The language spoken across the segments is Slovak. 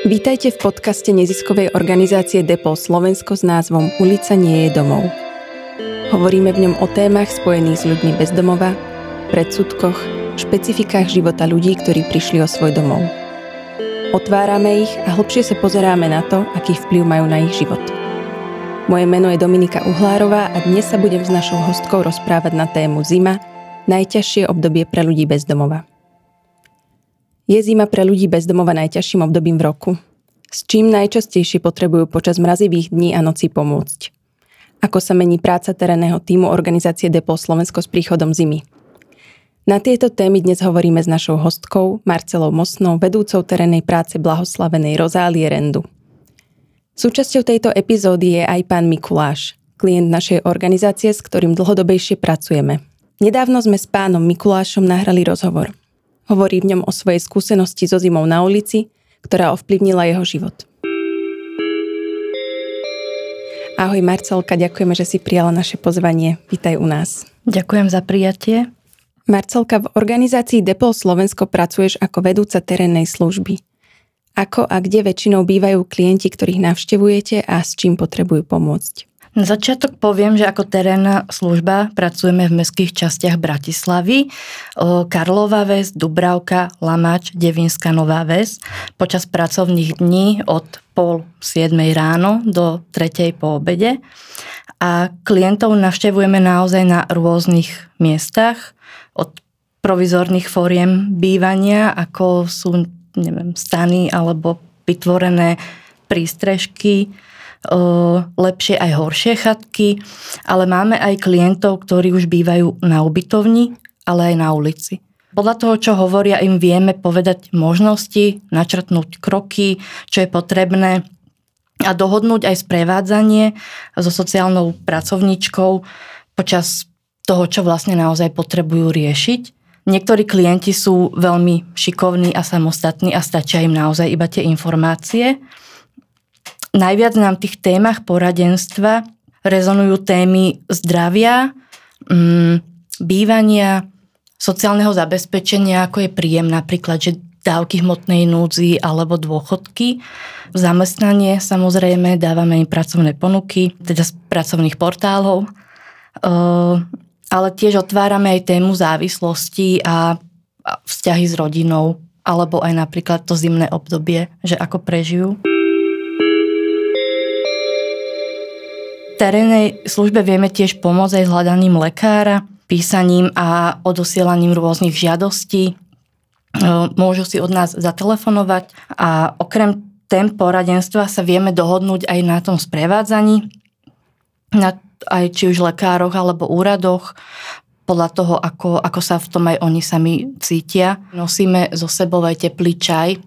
Vítajte v podcaste neziskovej organizácie Depol Slovensko s názvom Ulica nie je domov. Hovoríme v ňom o témach spojených s ľuďmi bez domova, predsudkoch, špecifikách života ľudí, ktorí prišli o svoj domov. Otvárame ich a hlbšie sa pozeráme na to, aký vplyv majú na ich život. Moje meno je Dominika Uhlárová a dnes sa budem s našou hostkou rozprávať na tému Zima, najťažšie obdobie pre ľudí bez domova. Je zima pre ľudí bez domova najťažším obdobím v roku. S čím najčastejšie potrebujú počas mrazivých dní a nocí pomôcť? Ako sa mení práca terénneho týmu organizácie Depo Slovensko s príchodom zimy? Na tieto témy dnes hovoríme s našou hostkou Marcelou Mosnou, vedúcou terénnej práce blahoslavenej Rozálie Rendu. Súčasťou tejto epizódy je aj pán Mikuláš, klient našej organizácie, s ktorým dlhodobejšie pracujeme. Nedávno sme s pánom Mikulášom nahrali rozhovor – Hovorí v ňom o svojej skúsenosti so zimou na ulici, ktorá ovplyvnila jeho život. Ahoj Marcelka, ďakujeme, že si prijala naše pozvanie. Vítaj u nás. Ďakujem za prijatie. Marcelka, v organizácii Depol Slovensko pracuješ ako vedúca terénnej služby. Ako a kde väčšinou bývajú klienti, ktorých navštevujete a s čím potrebujú pomôcť? Na začiatok poviem, že ako terénna služba pracujeme v mestských častiach Bratislavy. Karlová ves, Dubravka, Lamač, Devinská Nová ves. Počas pracovných dní od pol 7 ráno do 3 po obede. A klientov navštevujeme naozaj na rôznych miestach. Od provizorných fóriem bývania, ako sú neviem, stany alebo vytvorené prístrežky, lepšie aj horšie chatky, ale máme aj klientov, ktorí už bývajú na ubytovni, ale aj na ulici. Podľa toho, čo hovoria, im vieme povedať možnosti, načrtnúť kroky, čo je potrebné a dohodnúť aj sprevádzanie so sociálnou pracovníčkou počas toho, čo vlastne naozaj potrebujú riešiť. Niektorí klienti sú veľmi šikovní a samostatní a stačia im naozaj iba tie informácie. Najviac nám v tých témach poradenstva rezonujú témy zdravia, mm, bývania, sociálneho zabezpečenia, ako je príjem napríklad, že dávky hmotnej núdzi alebo dôchodky. Zamestnanie samozrejme dávame im pracovné ponuky, teda z pracovných portálov, ale tiež otvárame aj tému závislosti a vzťahy s rodinou, alebo aj napríklad to zimné obdobie, že ako prežijú. Terénnej službe vieme tiež pomôcť aj s hľadaním lekára, písaním a odosielaním rôznych žiadostí. E, môžu si od nás zatelefonovať a okrem tém poradenstva sa vieme dohodnúť aj na tom sprevádzaní, na, aj či už lekároch alebo úradoch, podľa toho, ako, ako sa v tom aj oni sami cítia. Nosíme zo sebou aj teplý čaj,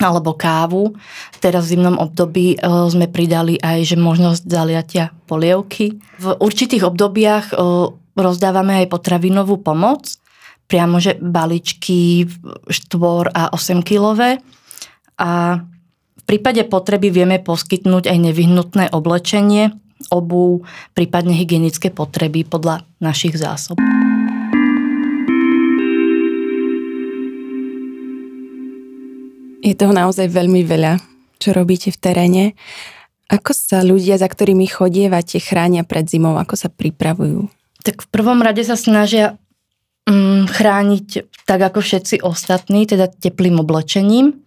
alebo kávu. Teraz v zimnom období e, sme pridali aj že možnosť zaliatia polievky. V určitých obdobiach e, rozdávame aj potravinovú pomoc, priamo že baličky 4 a 8 kilové. A v prípade potreby vieme poskytnúť aj nevyhnutné oblečenie, obu, prípadne hygienické potreby podľa našich zásob. Je toho naozaj veľmi veľa, čo robíte v teréne. Ako sa ľudia, za ktorými chodievate, chránia pred zimou? Ako sa pripravujú? Tak v prvom rade sa snažia mm, chrániť tak ako všetci ostatní, teda teplým oblečením.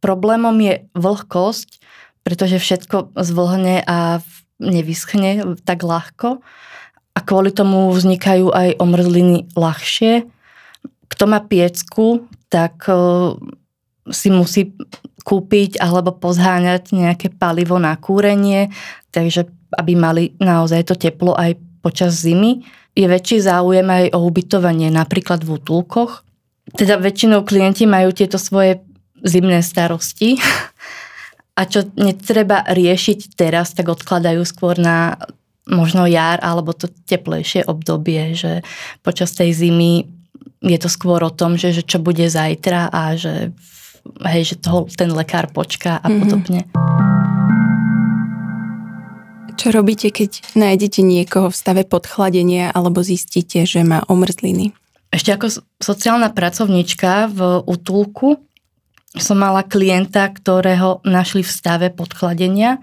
Problémom je vlhkosť, pretože všetko zvlhne a nevyschne tak ľahko a kvôli tomu vznikajú aj omrzliny ľahšie. Kto má piecku, tak si musí kúpiť alebo pozháňať nejaké palivo na kúrenie, takže aby mali naozaj to teplo aj počas zimy. Je väčší záujem aj o ubytovanie napríklad v útulkoch. Teda väčšinou klienti majú tieto svoje zimné starosti a čo netreba riešiť teraz, tak odkladajú skôr na možno jar alebo to teplejšie obdobie, že počas tej zimy je to skôr o tom, že, že čo bude zajtra a že hej, že toho ten lekár počká a mm-hmm. podobne. Čo robíte, keď nájdete niekoho v stave podchladenia alebo zistíte, že má omrzliny? Ešte ako sociálna pracovníčka v útulku som mala klienta, ktorého našli v stave podchladenia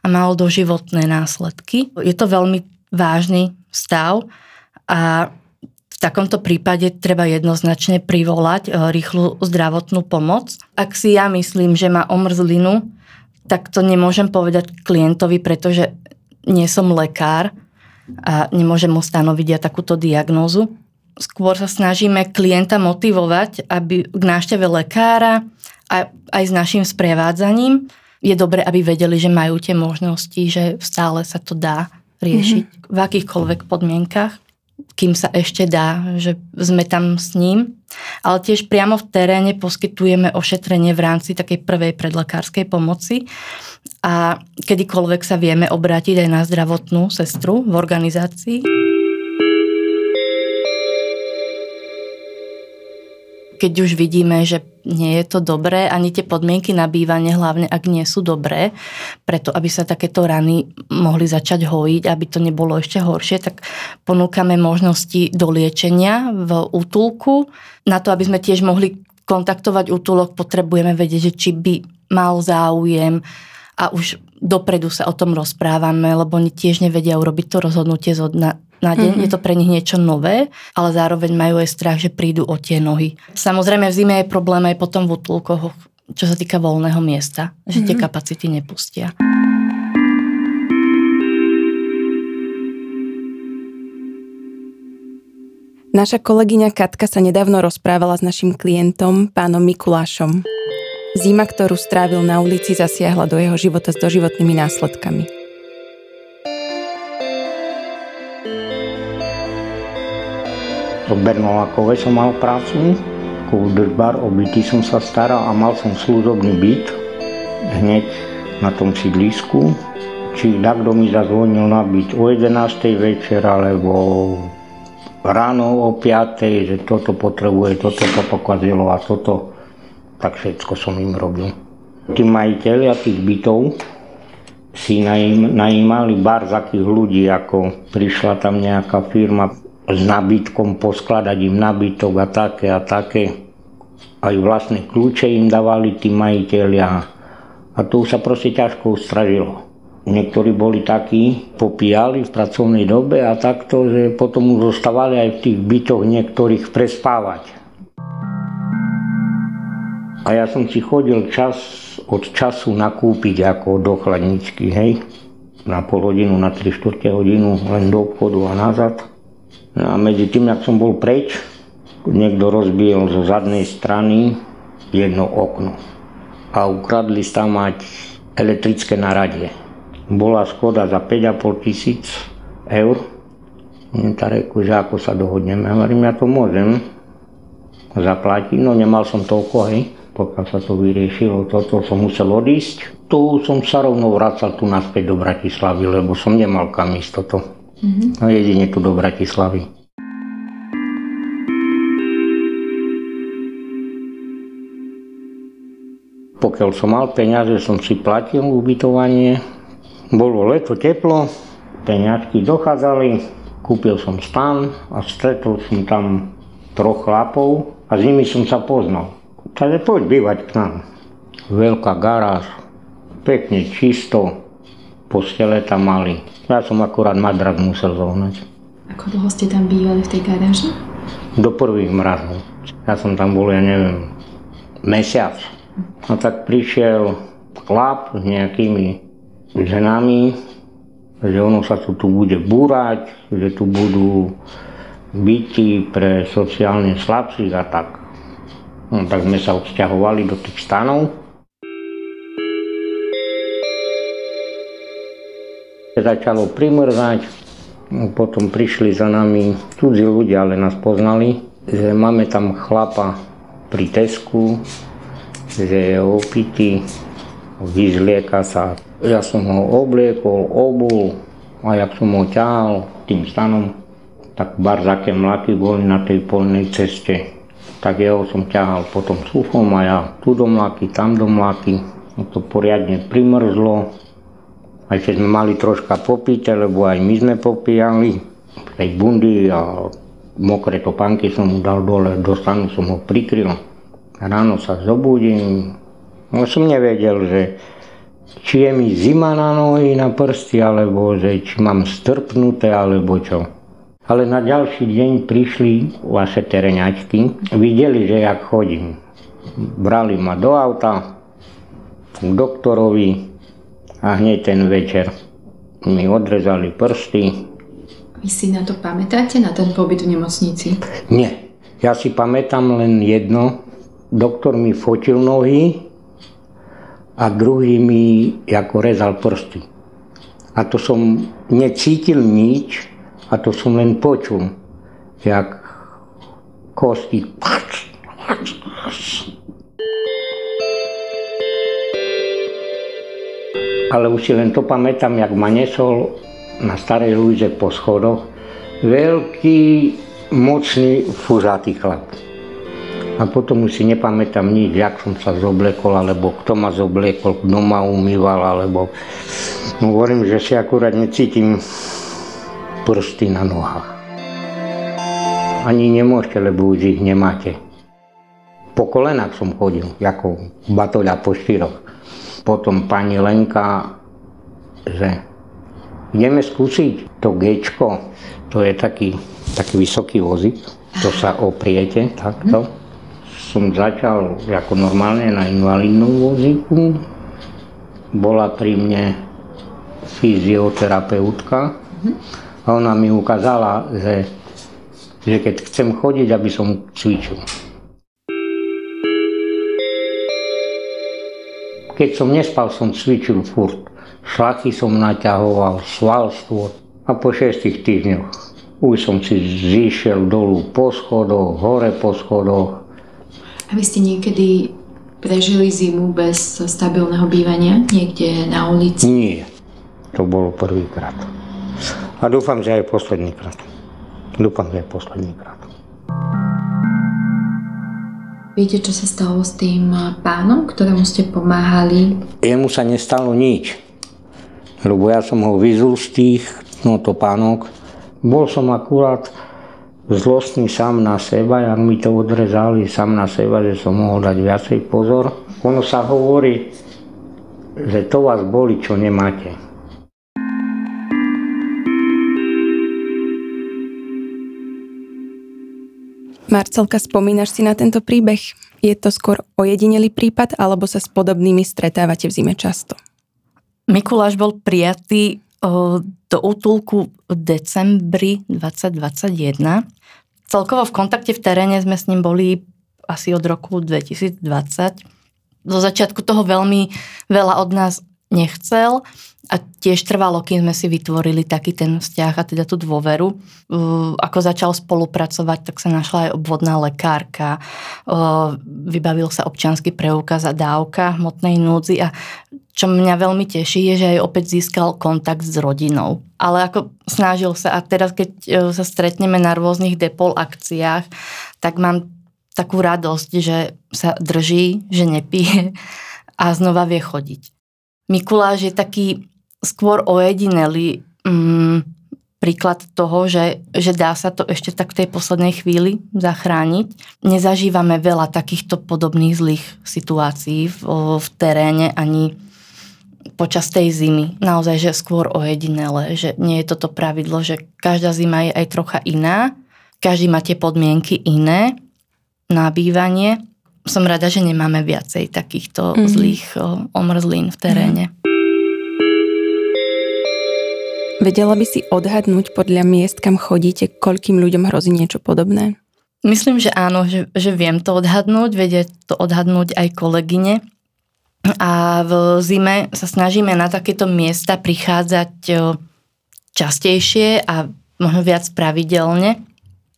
a mal doživotné následky. Je to veľmi vážny stav a takomto prípade treba jednoznačne privolať e, rýchlu zdravotnú pomoc. Ak si ja myslím, že má omrzlinu, tak to nemôžem povedať klientovi, pretože nie som lekár a nemôžem mu stanoviť ja takúto diagnózu. Skôr sa snažíme klienta motivovať aby k návšteve lekára a aj s našim sprevádzaním. Je dobré, aby vedeli, že majú tie možnosti, že stále sa to dá riešiť mm-hmm. v akýchkoľvek podmienkach kým sa ešte dá, že sme tam s ním. Ale tiež priamo v teréne poskytujeme ošetrenie v rámci takej prvej predlekárskej pomoci a kedykoľvek sa vieme obrátiť aj na zdravotnú sestru v organizácii. Keď už vidíme, že nie je to dobré, ani tie podmienky na bývanie, hlavne ak nie sú dobré, preto aby sa takéto rany mohli začať hojiť, aby to nebolo ešte horšie, tak ponúkame možnosti do liečenia v útulku. Na to, aby sme tiež mohli kontaktovať útulok, potrebujeme vedieť, že či by mal záujem a už dopredu sa o tom rozprávame, lebo oni tiež nevedia urobiť to rozhodnutie zo dna na deň. Mm-hmm. Je to pre nich niečo nové, ale zároveň majú aj strach, že prídu o tie nohy. Samozrejme v zime je problém aj potom v útulkoch, čo sa týka voľného miesta, že mm-hmm. tie mhm. kapacity nepustia. Naša kolegyňa Katka sa nedávno rozprávala s našim klientom, pánom Mikulášom. Zima, ktorú strávil na ulici, zasiahla do jeho života s doživotnými následkami. V Bernolákove som mal prácu, ako držbar, obytý som sa staral a mal som služobný byt hneď na tom sídlisku. Či takto mi zazvonil na byt o 11. večer alebo ráno o 5. že toto potrebuje, toto to pokazilo a toto, tak všetko som im robil. Tí majiteľia tých bytov si najímali bar z akých ľudí, ako prišla tam nejaká firma, s nabytkom, poskladať im nabytok a také a také. Aj vlastné kľúče im dávali tí majiteľia. A to už sa proste ťažko ustražilo. Niektorí boli takí, popíjali v pracovnej dobe a takto, že potom už zostávali aj v tých bytoch niektorých prespávať. A ja som si chodil čas od času nakúpiť ako do chladničky, hej. Na pol hodinu, na 3 čtvrte hodinu len do obchodu a nazad. No a medzi tým, ak som bol preč, niekto rozbil zo zadnej strany jedno okno a ukradli tam mať elektrické naradie. Bola škoda za 5,5 tisíc eur. Tá reku, že ako sa dohodneme. Hovorím, ja to môžem zaplatiť, no nemal som toľko, hej. Pokiaľ sa to vyriešilo, toto som musel odísť. Tu som sa rovno vracal tu naspäť do Bratislavy, lebo som nemal kam ísť toto. Mm-hmm. No jedine tu do Bratislavy. Pokiaľ som mal peniaze, som si platil ubytovanie. Bolo leto teplo, peňažky dochádzali, kúpil som stan a stretol som tam troch chlapov a s nimi som sa poznal. Takže poď bývať k nám. Veľká garáž, pekne čisto, postele tam mali. Ja som akurát madrak musel zohnať. Ako dlho ste tam bývali v tej garáži? Do prvých mrazov. Ja som tam bol, ja neviem, mesiac. A tak prišiel chlap s nejakými ženami, že ono sa tu, tu bude búrať, že tu budú byty pre sociálne slabších a tak. No, tak sme sa odsťahovali do tých stanov Začalo primrzať, potom prišli za nami cudzí ľudia, ale nás poznali, že máme tam chlapa pri Tesku, že je opitý, vyzlieka sa. Ja som ho obliekol, obul a jak som ho ťahal tým stanom, tak barzaké mlaky boli na tej polnej ceste. Tak jeho som ťahal potom suchom a ja tu do mlaky, tam do mlaky. To poriadne primrzlo, aj keď sme mali troška popíte, lebo aj my sme popíjali, aj bundy a mokré topánky som mu dal dole, do stanu som ho prikryl. Ráno sa zobudím, no som nevedel, že či je mi zima na nohy, na prsty, alebo že či mám strpnuté, alebo čo. Ale na ďalší deň prišli vaše tereňačky, videli, že jak chodím. Brali ma do auta, k doktorovi a hneď ten večer mi odrezali prsty. Vy si na to pamätáte, na ten pobyt v nemocnici? Nie. Ja si pamätám len jedno. Doktor mi fotil nohy a druhý mi ako rezal prsty. A to som necítil nič a to som len počul, jak kosti ale už si len to pamätám, jak ma nesol na starej Luize po schodoch veľký, mocný, fúzatý chlap. A potom už si nepamätám nič, jak som sa zoblekol, alebo kto ma zoblekol, kto ma umýval, alebo... No, hovorím, že si akurát necítim prsty na nohách. Ani nemôžete, lebo už ich nemáte. Po kolenách som chodil, ako batoľa po štyroch. Potom pani Lenka, že ideme skúsiť to Gčko, to je taký, taký vysoký vozík, to sa opriete takto. Som začal ako normálne na invalidnom vozíku. Bola pri mne fyzioterapeutka a ona mi ukázala, že, že keď chcem chodiť, aby som cvičil. Keď som nespal, som cvičil furt. Šlachy som naťahoval, svalstvo a po šestých týždňoch už som si zišiel dolu po schodoch, hore po schodoch. A vy ste niekedy prežili zimu bez stabilného bývania niekde na ulici? Nie, to bolo prvýkrát. A dúfam, že aj posledný krát. Dúfam, že aj posledný krát. Viete, čo sa stalo s tým pánom, ktorému ste pomáhali? Jemu sa nestalo nič, lebo ja som ho vyzul z tých, no to pánok. Bol som akurát zlostný sám na seba, jak mi to odrezali sám na seba, že som mohol dať viacej pozor. Ono sa hovorí, že to vás boli, čo nemáte. Marcelka, spomínaš si na tento príbeh? Je to skôr ojedinelý prípad, alebo sa s podobnými stretávate v zime často? Mikuláš bol prijatý do útulku v decembri 2021. Celkovo v kontakte v teréne sme s ním boli asi od roku 2020. Do začiatku toho veľmi veľa od nás nechcel, a tiež trvalo, kým sme si vytvorili taký ten vzťah a teda tú dôveru. Ako začal spolupracovať, tak sa našla aj obvodná lekárka, vybavil sa občiansky preukaz a dávka hmotnej núdzi a čo mňa veľmi teší, je, že aj opäť získal kontakt s rodinou. Ale ako snažil sa a teraz, keď sa stretneme na rôznych depol akciách, tak mám takú radosť, že sa drží, že nepije a znova vie chodiť. Mikuláš je taký skôr ojedinelý mm, príklad toho, že, že dá sa to ešte tak v tej poslednej chvíli zachrániť. Nezažívame veľa takýchto podobných zlých situácií v, v teréne ani počas tej zimy. Naozaj, že skôr ojedinele, že nie je toto pravidlo, že každá zima je aj trocha iná, každý má tie podmienky iné na bývanie. Som rada, že nemáme viacej takýchto mm. zlých omrzlín v teréne. Mm. Vedela by si odhadnúť podľa miest, kam chodíte, koľkým ľuďom hrozí niečo podobné? Myslím, že áno, že, že viem to odhadnúť, vedie to odhadnúť aj kolegyne. A v zime sa snažíme na takéto miesta prichádzať častejšie a možno viac pravidelne.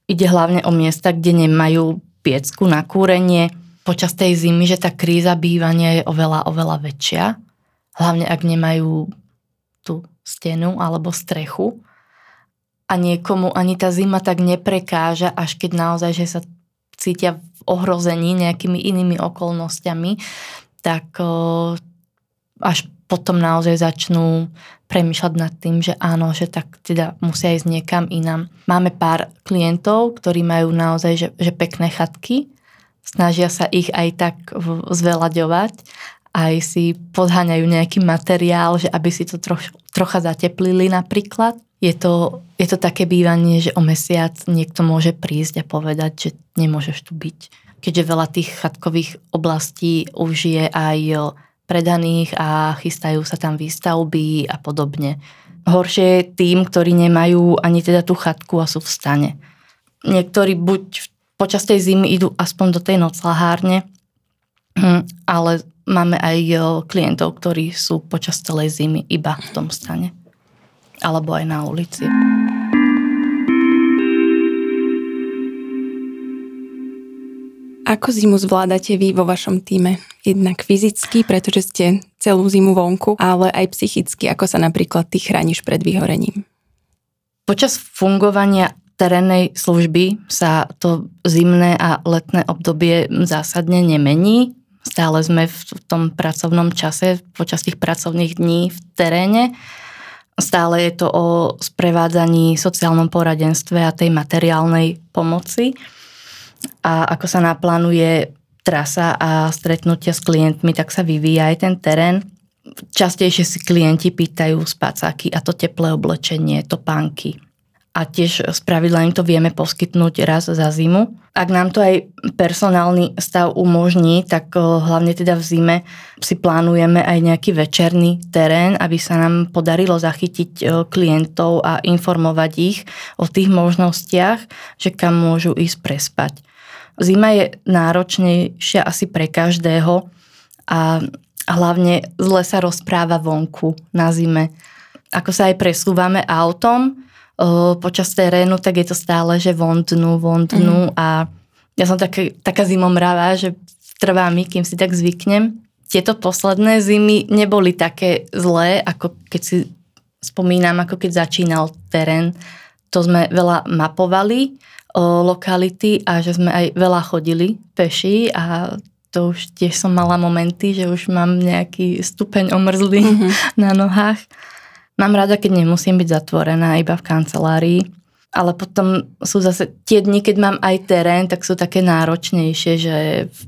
Ide hlavne o miesta, kde nemajú piecku na kúrenie. Počas tej zimy, že tá kríza bývania je oveľa, oveľa väčšia. Hlavne ak nemajú tú stenu alebo strechu a niekomu ani tá zima tak neprekáža, až keď naozaj, že sa cítia v ohrození nejakými inými okolnostiami, tak až potom naozaj začnú premýšľať nad tým, že áno, že tak teda musia ísť niekam inám. Máme pár klientov, ktorí majú naozaj že, že pekné chatky snažia sa ich aj tak zvelaďovať, aj si podháňajú nejaký materiál, že aby si to troch, trocha zateplili napríklad. Je to, je to také bývanie, že o mesiac niekto môže prísť a povedať, že nemôžeš tu byť. Keďže veľa tých chatkových oblastí už je aj predaných a chystajú sa tam výstavby a podobne. Horšie je tým, ktorí nemajú ani teda tú chatku a sú v stane. Niektorí buď počas tej zimy idú aspoň do tej noclahárne, hm, ale máme aj klientov, ktorí sú počas celej zimy iba v tom stane. Alebo aj na ulici. Ako zimu zvládate vy vo vašom týme? Jednak fyzicky, pretože ste celú zimu vonku, ale aj psychicky, ako sa napríklad ty chrániš pred vyhorením? Počas fungovania terénnej služby sa to zimné a letné obdobie zásadne nemení. Stále sme v tom pracovnom čase, počas tých pracovných dní v teréne. Stále je to o sprevádzaní sociálnom poradenstve a tej materiálnej pomoci. A ako sa naplánuje trasa a stretnutia s klientmi, tak sa vyvíja aj ten terén. Častejšie si klienti pýtajú spacáky a to teplé oblečenie, topánky, a tiež z pravidla im to vieme poskytnúť raz za zimu. Ak nám to aj personálny stav umožní, tak hlavne teda v zime si plánujeme aj nejaký večerný terén, aby sa nám podarilo zachytiť klientov a informovať ich o tých možnostiach, že kam môžu ísť prespať. Zima je náročnejšia asi pre každého a hlavne zle sa rozpráva vonku na zime. Ako sa aj presúvame autom, počas terénu, tak je to stále, že vondnú, vondnú mm. a ja som také, taká zimomravá, že trvá mi, kým si tak zvyknem. Tieto posledné zimy neboli také zlé, ako keď si spomínam, ako keď začínal terén. To sme veľa mapovali o lokality a že sme aj veľa chodili peši a to už tiež som mala momenty, že už mám nejaký stupeň omrzlý mm-hmm. na nohách. Mám rada, keď nemusím byť zatvorená iba v kancelárii, ale potom sú zase tie dni, keď mám aj terén, tak sú také náročnejšie, že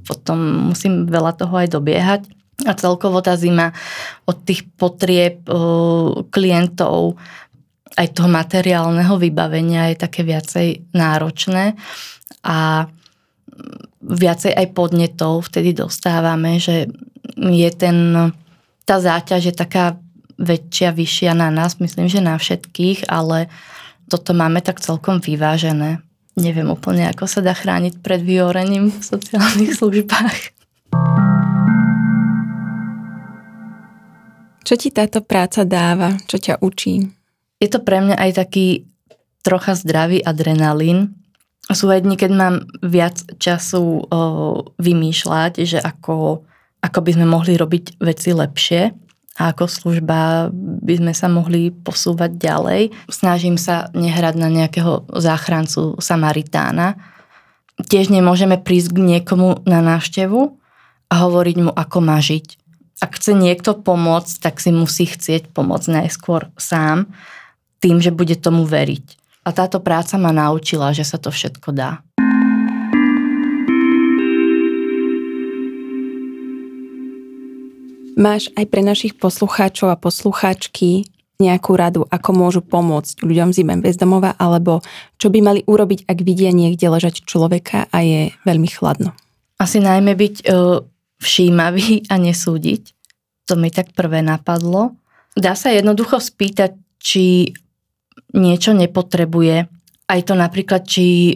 potom musím veľa toho aj dobiehať. A celkovo tá zima od tých potrieb klientov, aj toho materiálneho vybavenia je také viacej náročné a viacej aj podnetov vtedy dostávame, že je ten, tá záťaž je taká väčšia, vyššia na nás, myslím, že na všetkých, ale toto máme tak celkom vyvážené. Neviem úplne, ako sa dá chrániť pred vyhorením v sociálnych službách. Čo ti táto práca dáva? Čo ťa učí? Je to pre mňa aj taký trocha zdravý adrenalín. Sú aj dni, keď mám viac času o, vymýšľať, že ako, ako by sme mohli robiť veci lepšie a ako služba by sme sa mohli posúvať ďalej. Snažím sa nehrať na nejakého záchrancu Samaritána. Tiež nemôžeme prísť k niekomu na návštevu a hovoriť mu, ako má žiť. Ak chce niekto pomôcť, tak si musí chcieť pomôcť najskôr sám, tým, že bude tomu veriť. A táto práca ma naučila, že sa to všetko dá. Máš aj pre našich poslucháčov a poslucháčky nejakú radu, ako môžu pomôcť ľuďom zime bezdomova, alebo čo by mali urobiť, ak vidia niekde ležať človeka a je veľmi chladno? Asi najmä byť uh, všímavý a nesúdiť. To mi tak prvé napadlo. Dá sa jednoducho spýtať, či niečo nepotrebuje aj to napríklad, či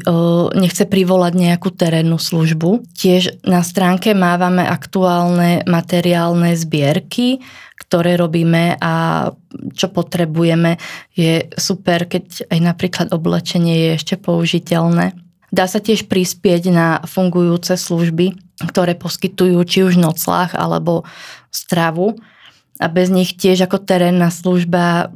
nechce privolať nejakú terénnu službu. Tiež na stránke mávame aktuálne materiálne zbierky, ktoré robíme a čo potrebujeme. Je super, keď aj napríklad oblečenie je ešte použiteľné. Dá sa tiež prispieť na fungujúce služby, ktoré poskytujú či už noclách alebo stravu. A bez nich tiež ako terénna služba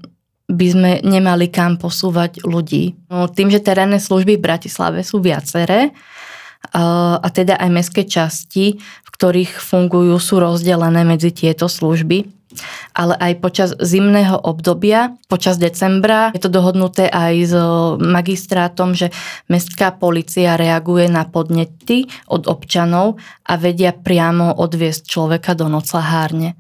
by sme nemali kam posúvať ľudí. No, tým, že terénne služby v Bratislave sú viaceré, a teda aj mestské časti, v ktorých fungujú, sú rozdelené medzi tieto služby. ale aj počas zimného obdobia, počas decembra. Je to dohodnuté aj s magistrátom, že mestská policia reaguje na podnety od občanov a vedia priamo odviesť človeka do noclahárne.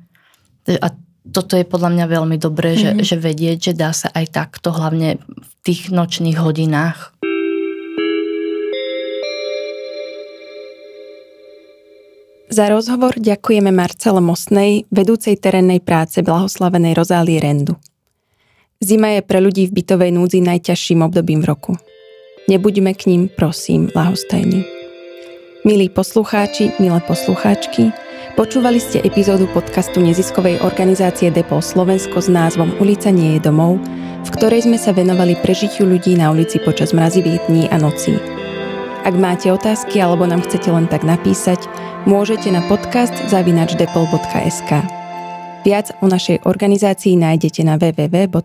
A toto je podľa mňa veľmi dobré, mm-hmm. že, mhm. že vedieť, že dá sa aj takto, hlavne v tých nočných hodinách. Za rozhovor ďakujeme Marcele Mostnej, vedúcej terénnej práce blahoslavenej Rozálie Rendu. Zima je pre ľudí v bytovej núdzi najťažším obdobím v roku. Nebuďme k ním, prosím, lahostajní. Milí poslucháči, milé poslucháčky, počúvali ste epizódu podcastu neziskovej organizácie Depol Slovensko s názvom Ulica nie je domov, v ktorej sme sa venovali prežitiu ľudí na ulici počas mrazivých dní a nocí. Ak máte otázky alebo nám chcete len tak napísať, môžete na podcast zavinačdepol.sk. Viac o našej organizácii nájdete na www.depol.sk.